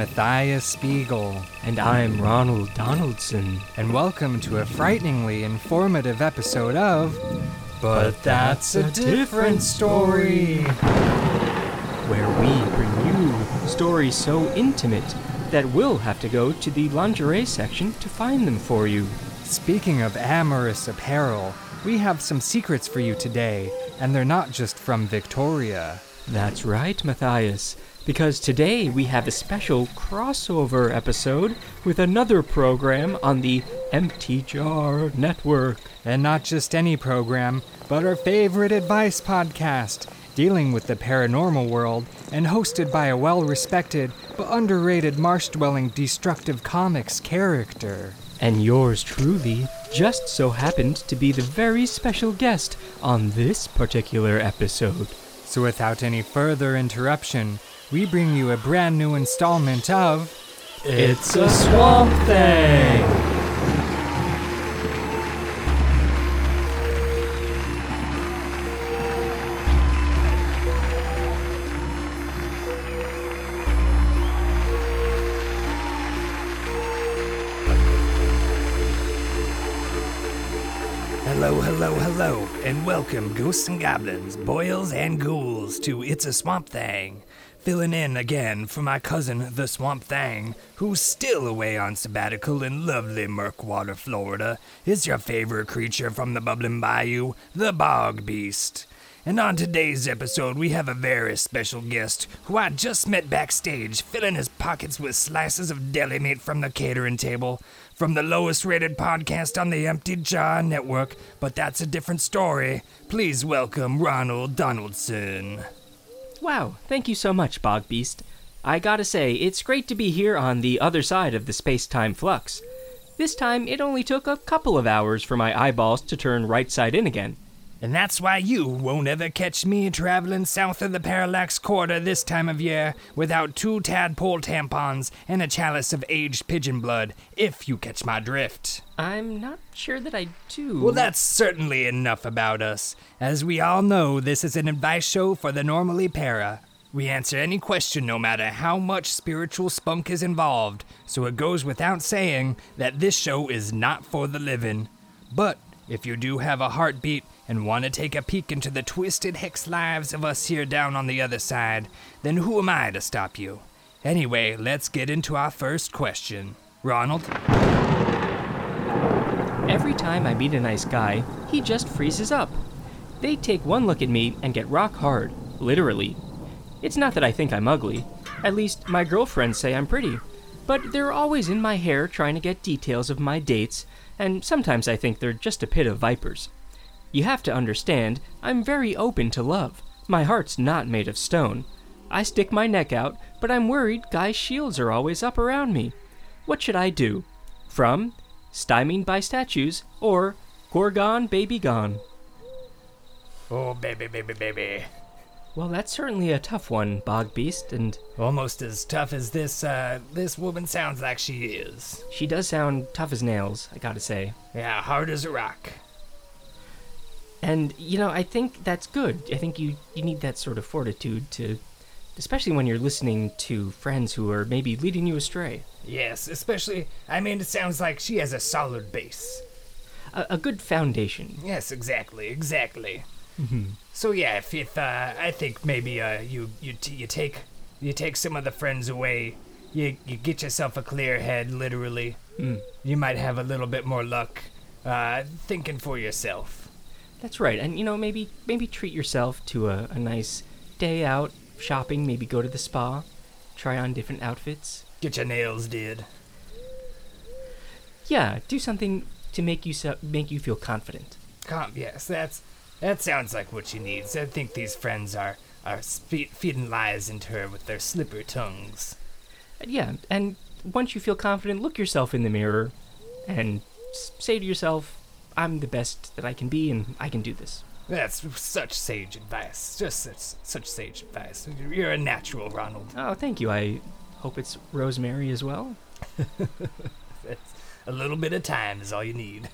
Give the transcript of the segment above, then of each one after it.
Matthias Spiegel, And I'm Ronald Donaldson. and welcome to a frighteningly informative episode of. But that's a different story. Where we bring you stories so intimate that we'll have to go to the lingerie section to find them for you. Speaking of amorous apparel, we have some secrets for you today, and they're not just from Victoria. That's right, Matthias, because today we have a special crossover episode with another program on the Empty Jar Network. And not just any program, but our favorite advice podcast, dealing with the paranormal world and hosted by a well respected but underrated marsh dwelling destructive comics character. And yours truly just so happened to be the very special guest on this particular episode. So, without any further interruption, we bring you a brand new installment of. It's a swamp thing! Hello, hello, hello, and welcome, ghosts and goblins, boils and ghouls, to It's a Swamp Thing. Filling in again for my cousin, the Swamp Thing, who's still away on sabbatical in lovely Murkwater, Florida, is your favorite creature from the bubbling bayou, the Bog Beast. And on today's episode, we have a very special guest who I just met backstage, filling his pockets with slices of deli meat from the catering table, from the lowest rated podcast on the Empty Jar Network, but that's a different story. Please welcome Ronald Donaldson. Wow, thank you so much, Bog Beast. I gotta say, it's great to be here on the other side of the space time flux. This time, it only took a couple of hours for my eyeballs to turn right side in again. And that's why you won't ever catch me traveling south of the Parallax Quarter this time of year without two tadpole tampons and a chalice of aged pigeon blood, if you catch my drift. I'm not sure that I do. Well, that's certainly enough about us. As we all know, this is an advice show for the normally para. We answer any question no matter how much spiritual spunk is involved, so it goes without saying that this show is not for the living. But if you do have a heartbeat and want to take a peek into the twisted hex lives of us here down on the other side, then who am I to stop you? Anyway, let's get into our first question. Ronald? Every time I meet a nice guy, he just freezes up. They take one look at me and get rock hard, literally. It's not that I think I'm ugly. At least, my girlfriends say I'm pretty. But they're always in my hair trying to get details of my dates, and sometimes I think they're just a pit of vipers. You have to understand, I'm very open to love. My heart's not made of stone. I stick my neck out, but I'm worried guys' shields are always up around me. What should I do? From Stymied by Statues or Gorgon Baby Gone? Oh, baby, baby, baby. Well, that's certainly a tough one, Bog Beast, and Almost as tough as this, uh, this woman sounds like she is. she does sound tough as nails, I gotta say. Yeah, hard as a rock. And, you know, I think that's good. I think you, you need that sort of fortitude to, especially when you're listening to friends who are maybe leading you astray. Yes, especially, I mean, it sounds like she has a solid base. A, a good foundation. Yes, exactly, exactly. So yeah, if, if uh, I think maybe uh, you you t- you take you take some of the friends away, you you get yourself a clear head, literally. You might have a little bit more luck uh, thinking for yourself. That's right. And, you know, maybe maybe treat yourself to a, a nice day out shopping, maybe go to the spa, try on different outfits. Get your nails did. Yeah, do something to make you so, make you feel confident. Com- yes, that's that sounds like what she needs. I think these friends are are spe- feeding lies into her with their slipper tongues. Yeah, and once you feel confident, look yourself in the mirror and s- say to yourself, I'm the best that I can be and I can do this. That's such sage advice. Just such, such sage advice. You're a natural, Ronald. Oh, thank you. I hope it's Rosemary as well. That's a little bit of time is all you need.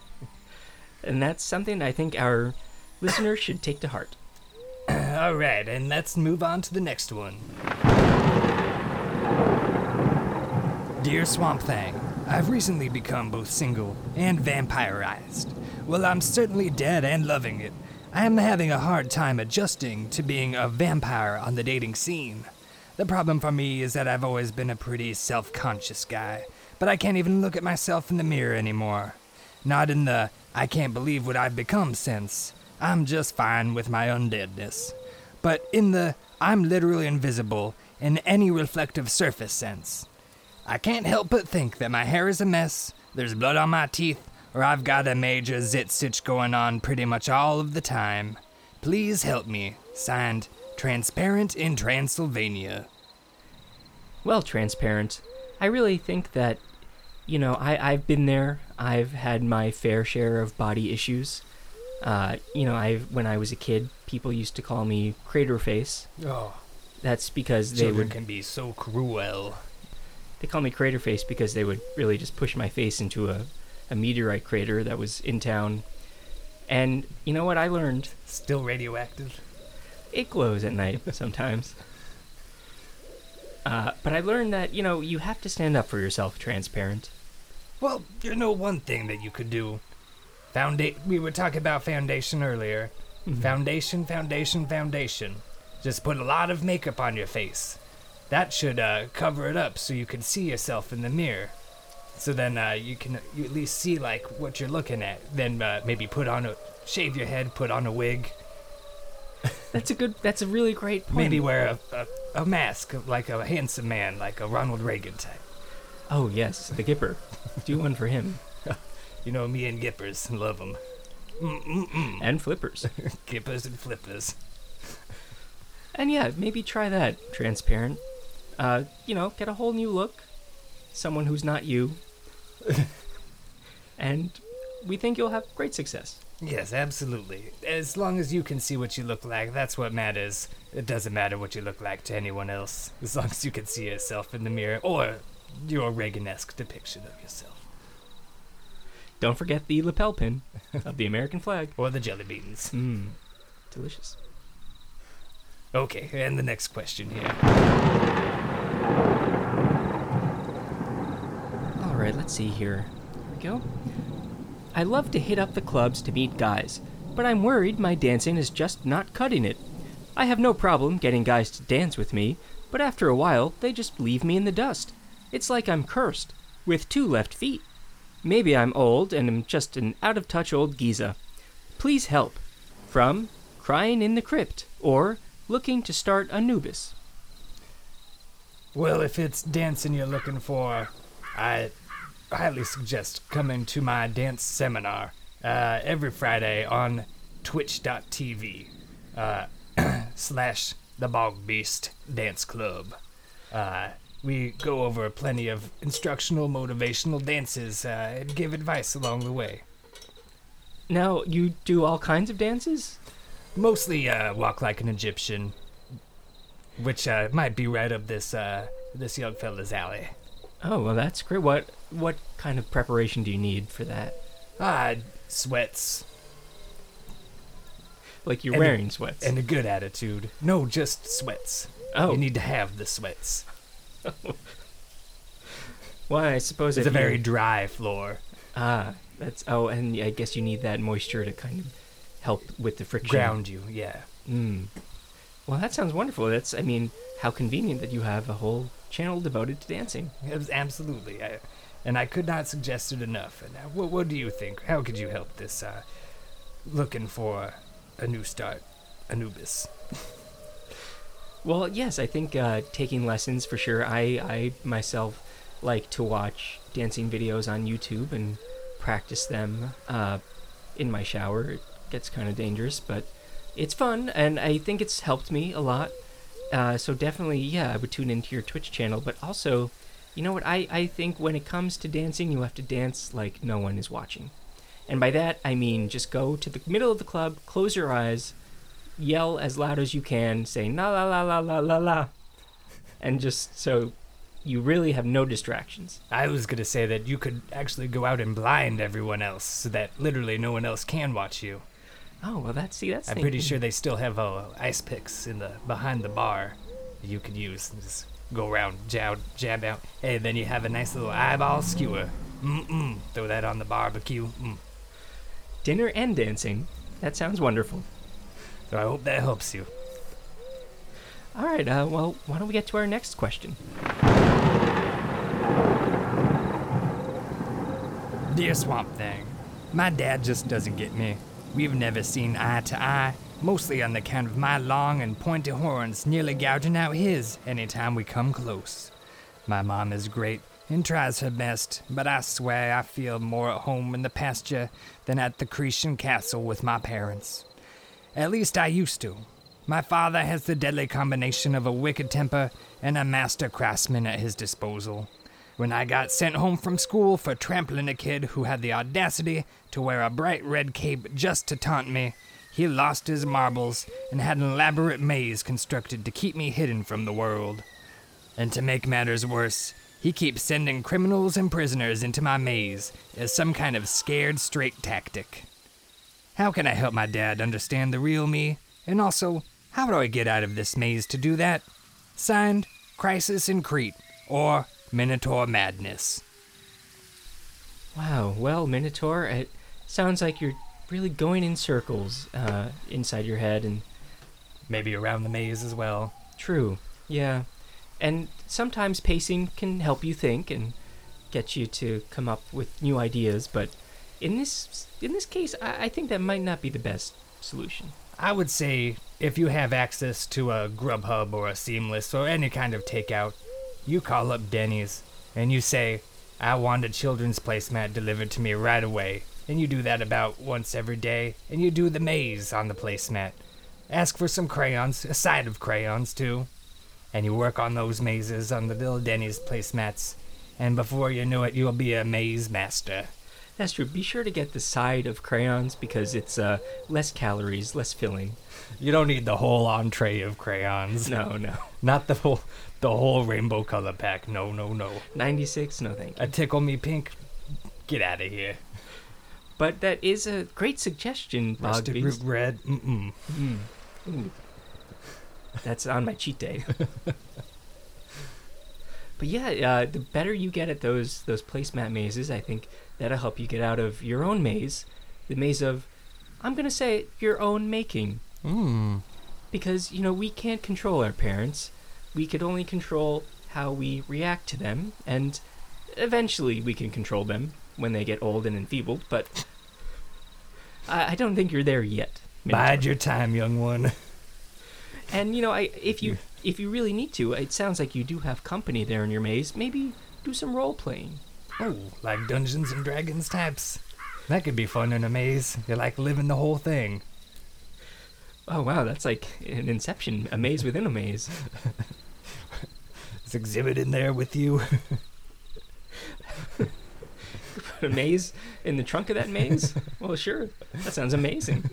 And that's something I think our listeners should take to heart. All right, and let's move on to the next one. Dear Swamp Thing, I've recently become both single and vampirized. Well, I'm certainly dead and loving it. I am having a hard time adjusting to being a vampire on the dating scene. The problem for me is that I've always been a pretty self conscious guy, but I can't even look at myself in the mirror anymore. Not in the I can't believe what I've become sense. I'm just fine with my undeadness. But in the I'm literally invisible in any reflective surface sense. I can't help but think that my hair is a mess, there's blood on my teeth, or I've got a major zit stitch going on pretty much all of the time. Please help me. Signed, Transparent in Transylvania. Well, transparent. I really think that, you know, I, I've been there. I've had my fair share of body issues. Uh, you know, I when I was a kid, people used to call me crater face. Oh, That's because they children would can be so cruel. they call me crater face because they would really just push my face into a, a meteorite crater that was in town. And you know what I learned? Still radioactive. It glows at night sometimes. Uh, but I learned that you know you have to stand up for yourself, transparent. Well, you know one thing that you could do. Founda- we were talking about foundation earlier. Foundation, foundation, foundation. Just put a lot of makeup on your face. That should uh, cover it up so you can see yourself in the mirror. So then uh, you can you at least see like what you're looking at. Then uh, maybe put on a shave your head, put on a wig, That's a good. That's a really great point. maybe wear a, a, a mask like a handsome man, like a Ronald Reagan type. Oh yes, the Gipper. Do one for him You know me and Gippers love them. Mm-mm-mm. and flippers. Gippers and flippers. And yeah, maybe try that. Transparent. Uh, you know, get a whole new look. Someone who's not you. and we think you'll have great success. Yes, absolutely. As long as you can see what you look like, that's what matters. It doesn't matter what you look like to anyone else, as long as you can see yourself in the mirror or your Reagan-esque depiction of yourself, Don't forget the lapel pin of the American flag. or the jelly beans. Mmm, delicious. Okay, and the next question here. All right, let's see here. Here we go. I love to hit up the clubs to meet guys, but I'm worried my dancing is just not cutting it. I have no problem getting guys to dance with me, but after a while, they just leave me in the dust. It's like I'm cursed, with two left feet. Maybe I'm old and am just an out of touch old geezer. Please help. From Crying in the Crypt, or Looking to Start Anubis. Well, if it's dancing you're looking for, I highly suggest coming to my dance seminar uh, every Friday on twitch.tv uh, slash the Bog Beast Dance Club. Uh, we go over plenty of instructional, motivational dances uh, and give advice along the way. Now, you do all kinds of dances? Mostly uh, walk like an Egyptian, which uh, might be right up this uh, this young fella's alley. Oh well, that's great. What what kind of preparation do you need for that? Ah, sweats Like you're And- wearing sweats. and a good attitude. No, just sweats. oh, You need to have the sweats. well, I suppose It's a very dry floor. ah, that's oh, and I guess you need that moisture to kind of help with the friction. Ground you, yeah. Mm. Well, that sounds wonderful. That's I mean, how convenient that you have a whole channel devoted to dancing. Absolutely. I, and I could not suggest it enough. And uh, what, what do you think? How could you help this uh, looking for a new start, Anubis? Well, yes, I think uh, taking lessons for sure. I, I myself like to watch dancing videos on YouTube and practice them uh, in my shower. It gets kind of dangerous, but it's fun, and I think it's helped me a lot. Uh, so definitely, yeah, I would tune into your Twitch channel. But also, you know what? I, I think when it comes to dancing, you have to dance like no one is watching. And by that, I mean just go to the middle of the club, close your eyes, yell as loud as you can, say la la la la la la la, and just so you really have no distractions. I was going to say that you could actually go out and blind everyone else so that literally no one else can watch you. Oh well, that's see, that's I'm pretty sure they still have uh, ice picks in the behind the bar you could use. and Just Go around, jab, jab out. Hey, then you have a nice little eyeball skewer. Mm-mm. Throw that on the barbecue. Mm. Dinner and dancing. That sounds wonderful. So I hope that helps you. All right, uh, well, why don't we get to our next question? Dear Swamp Thing, my dad just doesn't get me. We've never seen eye to eye, mostly on account of my long and pointy horns nearly gouging out his any time we come close. My mom is great and tries her best, but I swear I feel more at home in the pasture than at the Cretan castle with my parents. At least I used to. My father has the deadly combination of a wicked temper and a master craftsman at his disposal. When I got sent home from school for trampling a kid who had the audacity to wear a bright red cape just to taunt me, he lost his marbles and had an elaborate maze constructed to keep me hidden from the world. And to make matters worse, he keeps sending criminals and prisoners into my maze as some kind of scared straight tactic. How can I help my dad understand the real me? And also, how do I get out of this maze to do that? Signed, Crisis in Crete, or Minotaur Madness. Wow, well, Minotaur, it sounds like you're really going in circles uh, inside your head, and Maybe around the maze as well. true, yeah. And sometimes pacing can help you think and get you to come up with new ideas, but in this in this case, I, I think that might not be the best solution. I would say if you have access to a Grubhub or a Seamless or any kind of takeout, you call up Denny's and you say, I want a children's placemat delivered to me right away. And you do that about once every day, and you do the maze on the placemat. Ask for some crayons, a side of crayons too. And you work on those mazes on the little Denny's placemats. And before you know it, you'll be a maze master. That's true. Be sure to get the side of crayons because it's uh, less calories, less filling. You don't need the whole entree of crayons. No, no. Not the whole the whole rainbow color pack. No, no, no. 96, no thank you. A tickle me pink. Get out of here. But that is a great suggestion, Rusted Bogbeast. root red. Mm-mm. Mm. Ooh. That's on my cheat day. but yeah, uh, the better you get at those those placemat mazes, I think that'll help you get out of your own maze, the maze of, I'm gonna say it, your own making, Mm. because you know we can't control our parents. We could only control how we react to them, and eventually we can control them when they get old and enfeebled. But I, I don't think you're there yet. Minotaur. Bide your time, young one. And you know, I if you if you really need to, it sounds like you do have company there in your maze. Maybe do some role playing. Oh, like Dungeons and Dragons types. That could be fun in a maze. You're like living the whole thing. Oh wow, that's like an inception, a maze within a maze. Exhibit in there with you? Put a maze in the trunk of that maze? Well, sure. That sounds amazing.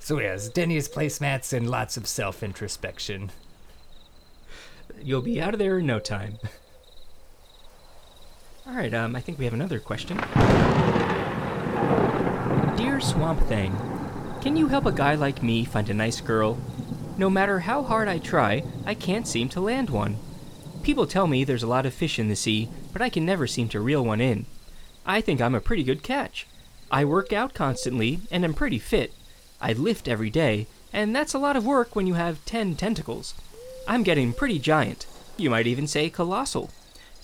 so yes, Denny's placemats and lots of self-introspection. You'll be out of there in no time. All right, um, I think we have another question. Dear Swamp Thing, can you help a guy like me find a nice girl? No matter how hard I try, I can't seem to land one. People tell me there's a lot of fish in the sea, but I can never seem to reel one in. I think I'm a pretty good catch. I work out constantly and am pretty fit. I lift every day, and that's a lot of work when you have 10 tentacles. I'm getting pretty giant. You might even say colossal.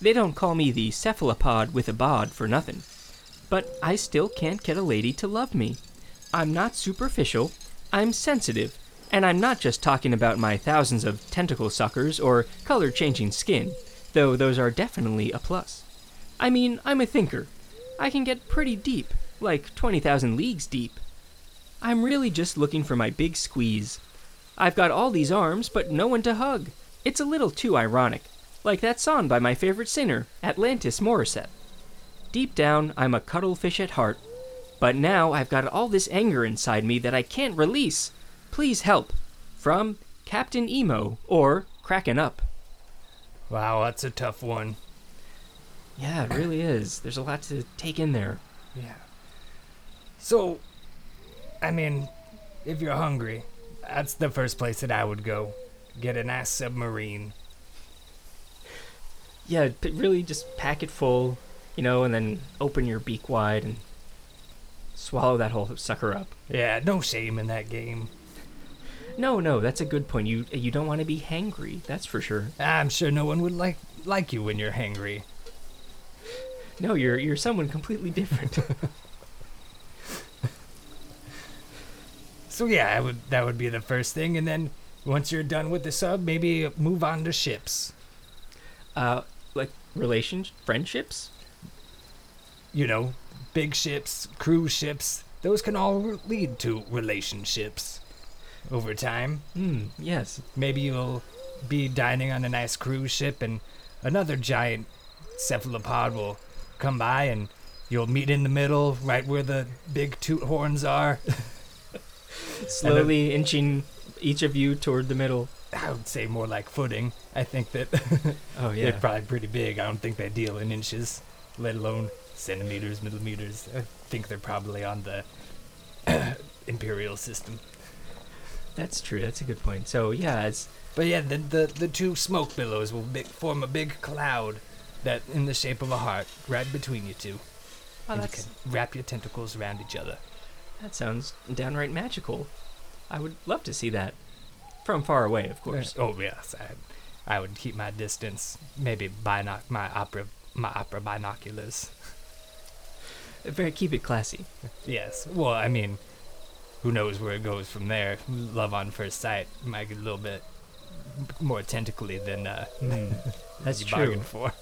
They don't call me the cephalopod with a bod for nothing. But I still can't get a lady to love me. I'm not superficial, I'm sensitive, and I'm not just talking about my thousands of tentacle suckers or color changing skin, though those are definitely a plus. I mean, I'm a thinker. I can get pretty deep, like 20,000 leagues deep. I'm really just looking for my big squeeze. I've got all these arms, but no one to hug. It's a little too ironic, like that song by my favorite singer, Atlantis Morissette. Deep down, I'm a cuddlefish at heart, but now I've got all this anger inside me that I can't release. Please help. From Captain Emo or Kraken Up. Wow, that's a tough one. Yeah, it really is. There's a lot to take in there. Yeah. So, I mean, if you're hungry, that's the first place that I would go. get a nice submarine. Yeah, p- really just pack it full, you know, and then open your beak wide and swallow that whole sucker up. Yeah, no shame in that game. No, no, that's a good point. You you don't want to be hangry, that's for sure. I'm sure no one would like like you when you're hangry. No, you're you're someone completely different. So yeah, I would that would be the first thing, and then once you're done with the sub, maybe move on to ships. uh, like relations, friendships. You know, big ships, cruise ships. Those can all lead to relationships over time. Hmm. Yes. Maybe you'll be dining on a nice cruise ship, and another giant cephalopod will come by, and you'll meet in the middle, right where the big toot horns are. Slowly inching each of you toward the middle. I would say more like footing. I think that Oh they're probably pretty big. I don't think they deal in inches, let alone centimeters, millimeters. I think they're probably on the imperial system. That's true. That's a good point. So yeah, it's But yeah, the the, the two smoke billows will big, form a big cloud that in the shape of a heart right between you two. oh, and you can wrap your tentacles around each other. that sounds downright magical. I would love to see that from far away, of course. Oh yes, I, I would keep my distance. Maybe binoc my opera my opera binoculars. Very keep it classy. Yes. Well, I mean, who knows where it goes from there? Love on first sight might get a little bit more tentacly than uh, That's you true. for.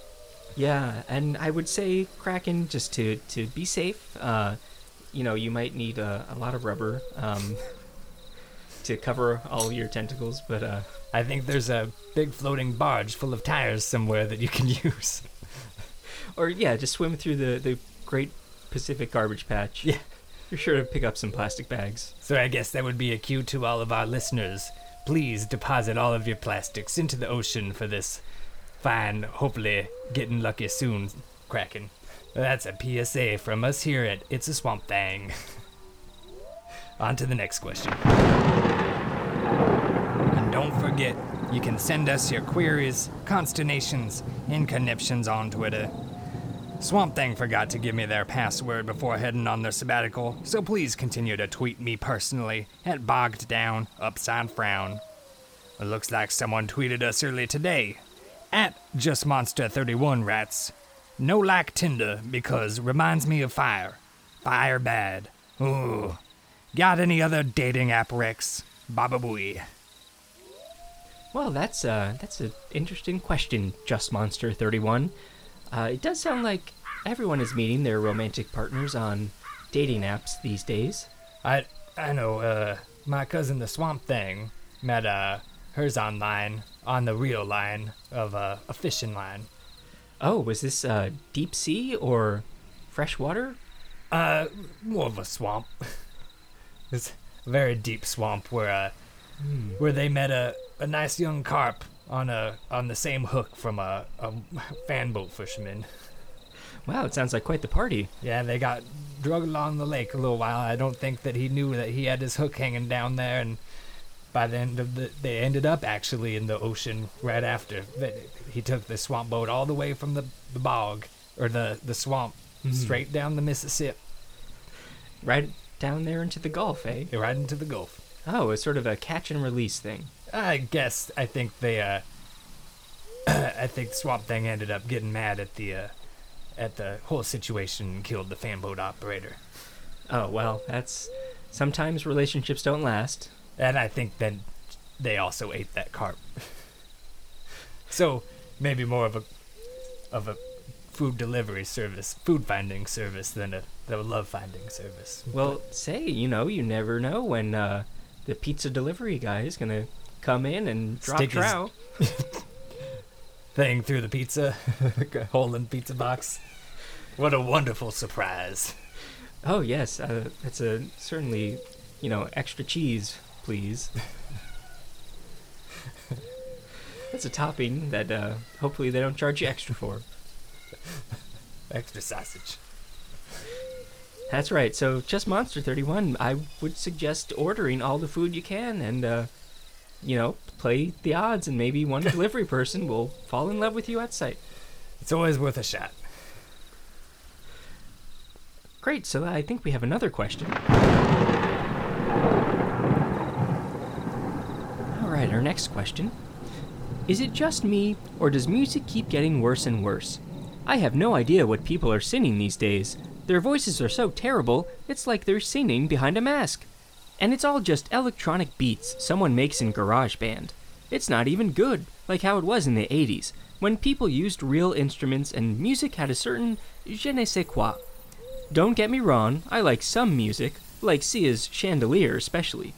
Yeah, and I would say Kraken just to to be safe. Uh, you know, you might need a, a lot of rubber um, to cover all your tentacles, but uh, I think there's a big floating barge full of tires somewhere that you can use. or yeah, just swim through the the Great Pacific Garbage Patch. Yeah. You're sure to pick up some plastic bags. So I guess that would be a cue to all of our listeners. Please deposit all of your plastics into the ocean for this fine, hopefully getting lucky soon, Kraken. That's a PSA from us here at It's a Swamp Thing. On to the next question. And don't forget, you can send us your queries, consternations, and conniptions on Twitter. Swamp Thing forgot to give me their password before heading on their sabbatical, so please continue to tweet me personally at Bogged Down Upside Frown. Looks like someone tweeted us early today at Just Monster 31 Rats. No like Tinder because reminds me of fire. Fire bad. Ooh. Got any other dating app Rex? Baba booey. Well, that's uh, that's an interesting question, Just Monster 31. Uh, it does sound like everyone is meeting their romantic partners on dating apps these days. I I know, uh, my cousin the Swamp Thing met uh hers online on the real line of uh, a fishing line. Oh, was this uh, deep sea or fresh water? Uh, more of a swamp. it's a very deep swamp where uh, where they met a, a nice young carp on a on the same hook from a, a fan boat fisherman. Wow, it sounds like quite the party. Yeah, they got drug along the lake a little while. I don't think that he knew that he had his hook hanging down there, and by the end of the, they ended up actually in the ocean right after. That he took the swamp boat all the way from the, the bog or the the swamp straight down the Mississippi, Right down there into the Gulf, eh? right into the Gulf. Oh, it's sort of a catch and release thing. I guess I think they uh I think Swamp Thing ended up getting mad at the uh at the whole situation and killed the fanboat operator. Oh, well, that's. Sometimes relationships don't last. And I think then they also ate that carp. so maybe more of a of a food delivery service, food finding service than a, a love finding service. Well, say, you know, you never know when uh, the pizza delivery guy is going to come in and drop Stick trow. Thing through the pizza, hole in pizza box. What a wonderful surprise. Oh, yes. Uh, that's a certainly, you know, extra cheese, please. that's a topping that uh, hopefully they don't charge you extra for. Extra sausage. That's right. So, just Monster 31, I would suggest ordering all the food you can and uh, you know, play the odds, and maybe one delivery person will fall in love with you at sight. It's always worth a shot. Great, so I think we have another question. Alright, our next question. Is it just me, or does music keep getting worse and worse? I have no idea what people are singing these days. Their voices are so terrible, it's like they're singing behind a mask. And it's all just electronic beats someone makes in GarageBand. It's not even good, like how it was in the 80s, when people used real instruments and music had a certain je ne sais quoi. Don't get me wrong, I like some music, like Sia's Chandelier especially.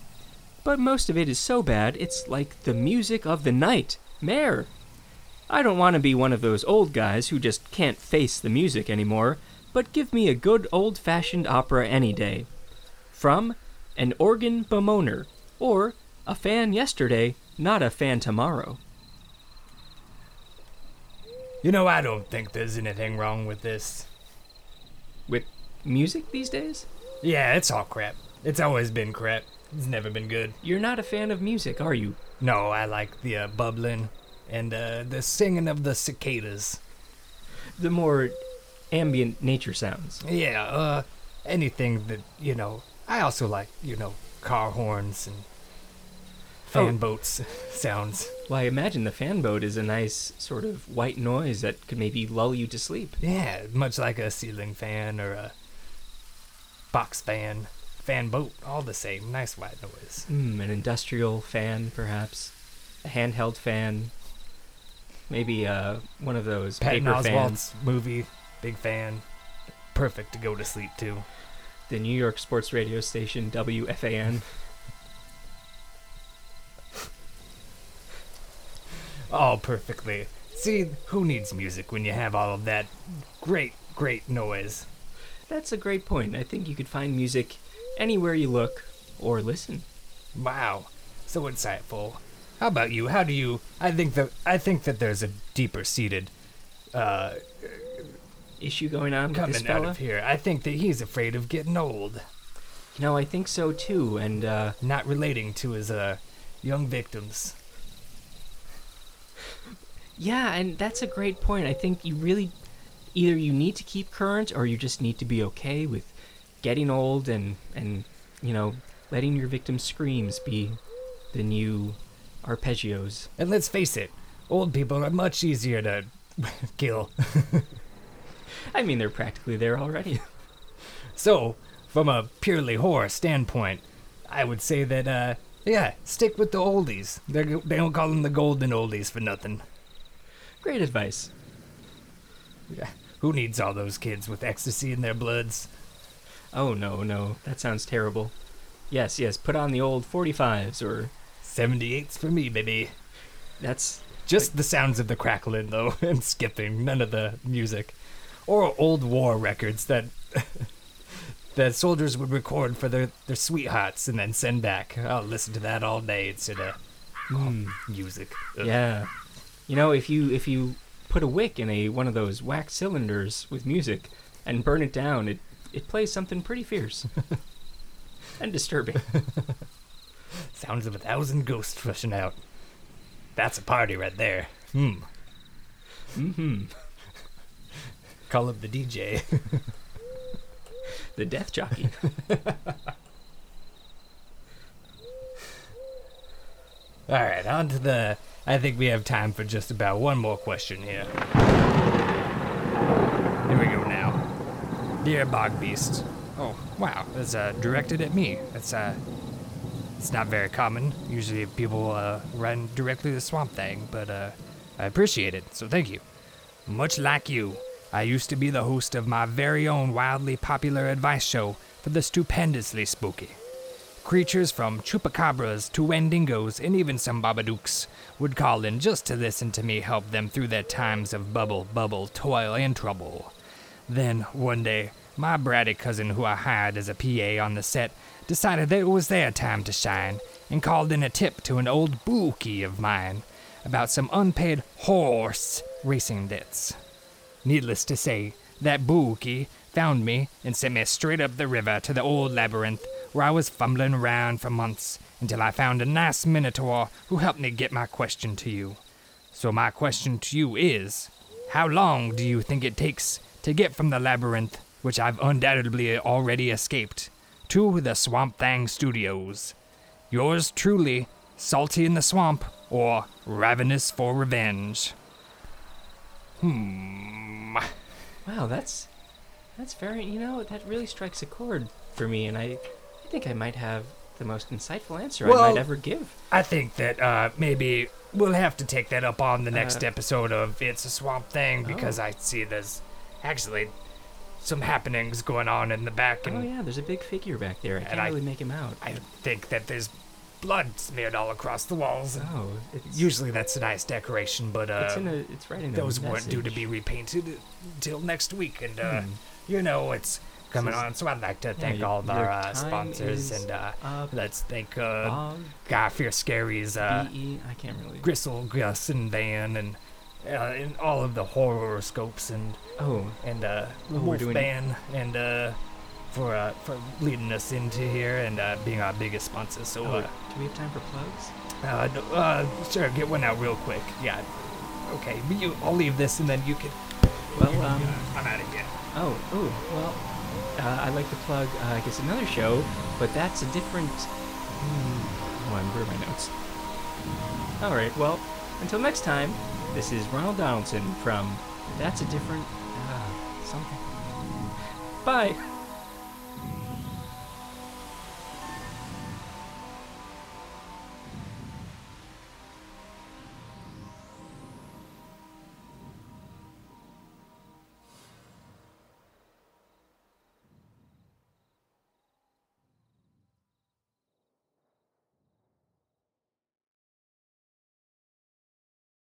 But most of it is so bad, it's like the music of the night. Mare. I don't want to be one of those old guys who just can't face the music anymore, but give me a good old fashioned opera any day. From an organ bemoaner, or a fan yesterday, not a fan tomorrow. You know, I don't think there's anything wrong with this. With music these days? Yeah, it's all crap. It's always been crap. It's never been good. You're not a fan of music, are you? No, I like the uh, bubbling and uh, the singing of the cicadas. The more ambient nature sounds. Yeah, uh, anything that, you know. I also like, you know, car horns and fan Oh. boats sounds. Well, I imagine the fan boat is a nice sort of white noise that could maybe lull you to sleep. Yeah, much like a ceiling fan or a box fan, fan boat, all the same. Nice white noise. Hmm, an industrial fan, perhaps. A handheld fan. Maybe uh, one of those Patton paper fans. Movie, big fan. Perfect to go to sleep to. The New York sports radio station WFAN. All perfectly. See, who needs music when you have all of that great, great noise? That's a great point. I think you could find music anywhere you look or listen. Wow, so insightful. How about you? How do you? I think that I think that there's a deeper seated uh, Issue going on with coming this out fella? of here. I think that he's afraid of getting old, You know, I think so too. And uh, not relating to his uh, young victims. yeah, and that's a great point. I think you really either you need to keep current or you just need to be okay with getting old and and you know letting your victims' screams be the new arpeggios. And let's face it, old people are much easier to kill. I mean, they're practically there already. So, from a purely horror standpoint, I would say that, uh, yeah, stick with the oldies. They're, they don't call them the golden oldies for nothing. Great advice. Yeah. Who needs all those kids with ecstasy in their bloods? Oh no, no, that sounds terrible. Yes, yes, put on the old 45s or 78s for me, baby. that's Just the sounds of the crackling, though, and skipping, none of the music. Or old war records that. that soldiers would record for their, their sweethearts and then send back. I'll listen to that all day instead of mm, music. Ugh. yeah. You know, if you if you put a wick in a one of those wax cylinders with music and burn it down, it it plays something pretty fierce and disturbing. Sounds of a thousand ghosts rushing out. That's a party right there. Hmm. hmm Call up the DJ. The death jockey. All right, on to the. I think we have time for just about one more question here. Here we go now. Dear Bog Beast. Oh, wow, that's uh, directed at me. That's uh, it's not very common. Usually people uh, run directly to Swamp Thing, but uh, I appreciate it, so thank you. Much like you, I used to be the host of my very own wildly popular advice show for the stupendously spooky. Creatures from chupacabras to wendigos and even some babadooks would call in just to listen to me help them through their times of bubble, bubble, toil, and trouble. Then, one day, my bratty cousin, who I hired as a PA on the set, decided that it was their time to shine and called in a tip to an old bookie of mine about some unpaid horse racing debts. Needless to say, that bookie found me and sent me straight up the river to the old labyrinth where I was fumbling around for months until I found a nice minotaur who helped me get my question to you. So, my question to you is How long do you think it takes to get from the labyrinth, which I've undoubtedly already escaped, to the Swamp Thang Studios? Yours truly, Salty in the Swamp, or Ravenous for Revenge? Hmm. Wow, that's that's very you know that really strikes a chord for me, and I, I think I might have the most insightful answer I might ever give. I think that uh, maybe we'll have to take that up on the next Uh, episode of It's a Swamp Thing because Oh. I see there's actually some happenings going on in the back, and Oh yeah, there's a big figure back there. I can't I- really make him out. I think that there's blood smeared all across the walls. oh, Usually that's a nice decoration, but uh, it's in a, it's right in those weren't due to be repainted until next week, and uh, Hmm. you know it's coming on. So I'd like to thank your- all of our uh, sponsors, and uh, let's thank uh, Guy Fear Scary's uh, B-E, I can't really. Gristle, Gus, and Van, and uh, and all of the horoscopes and Oh, and uh, Oh, we're Wolf doing- Band, and uh, for uh, for leading us into here and uh, being our biggest sponsor. So oh, uh, do we have time for plugs? uh, no- uh, sure, get one out real quick. Yeah. Okay, you, I'll leave this and then you can. Well, um, I'm out of here. Oh, oh, well, uh, I'd like to plug, uh, I guess, another show, but that's a different. Hmm, oh, I'm my notes? All right, well, until next time, this is Ronald Donaldson from That's a Different. Uh, something. Bye.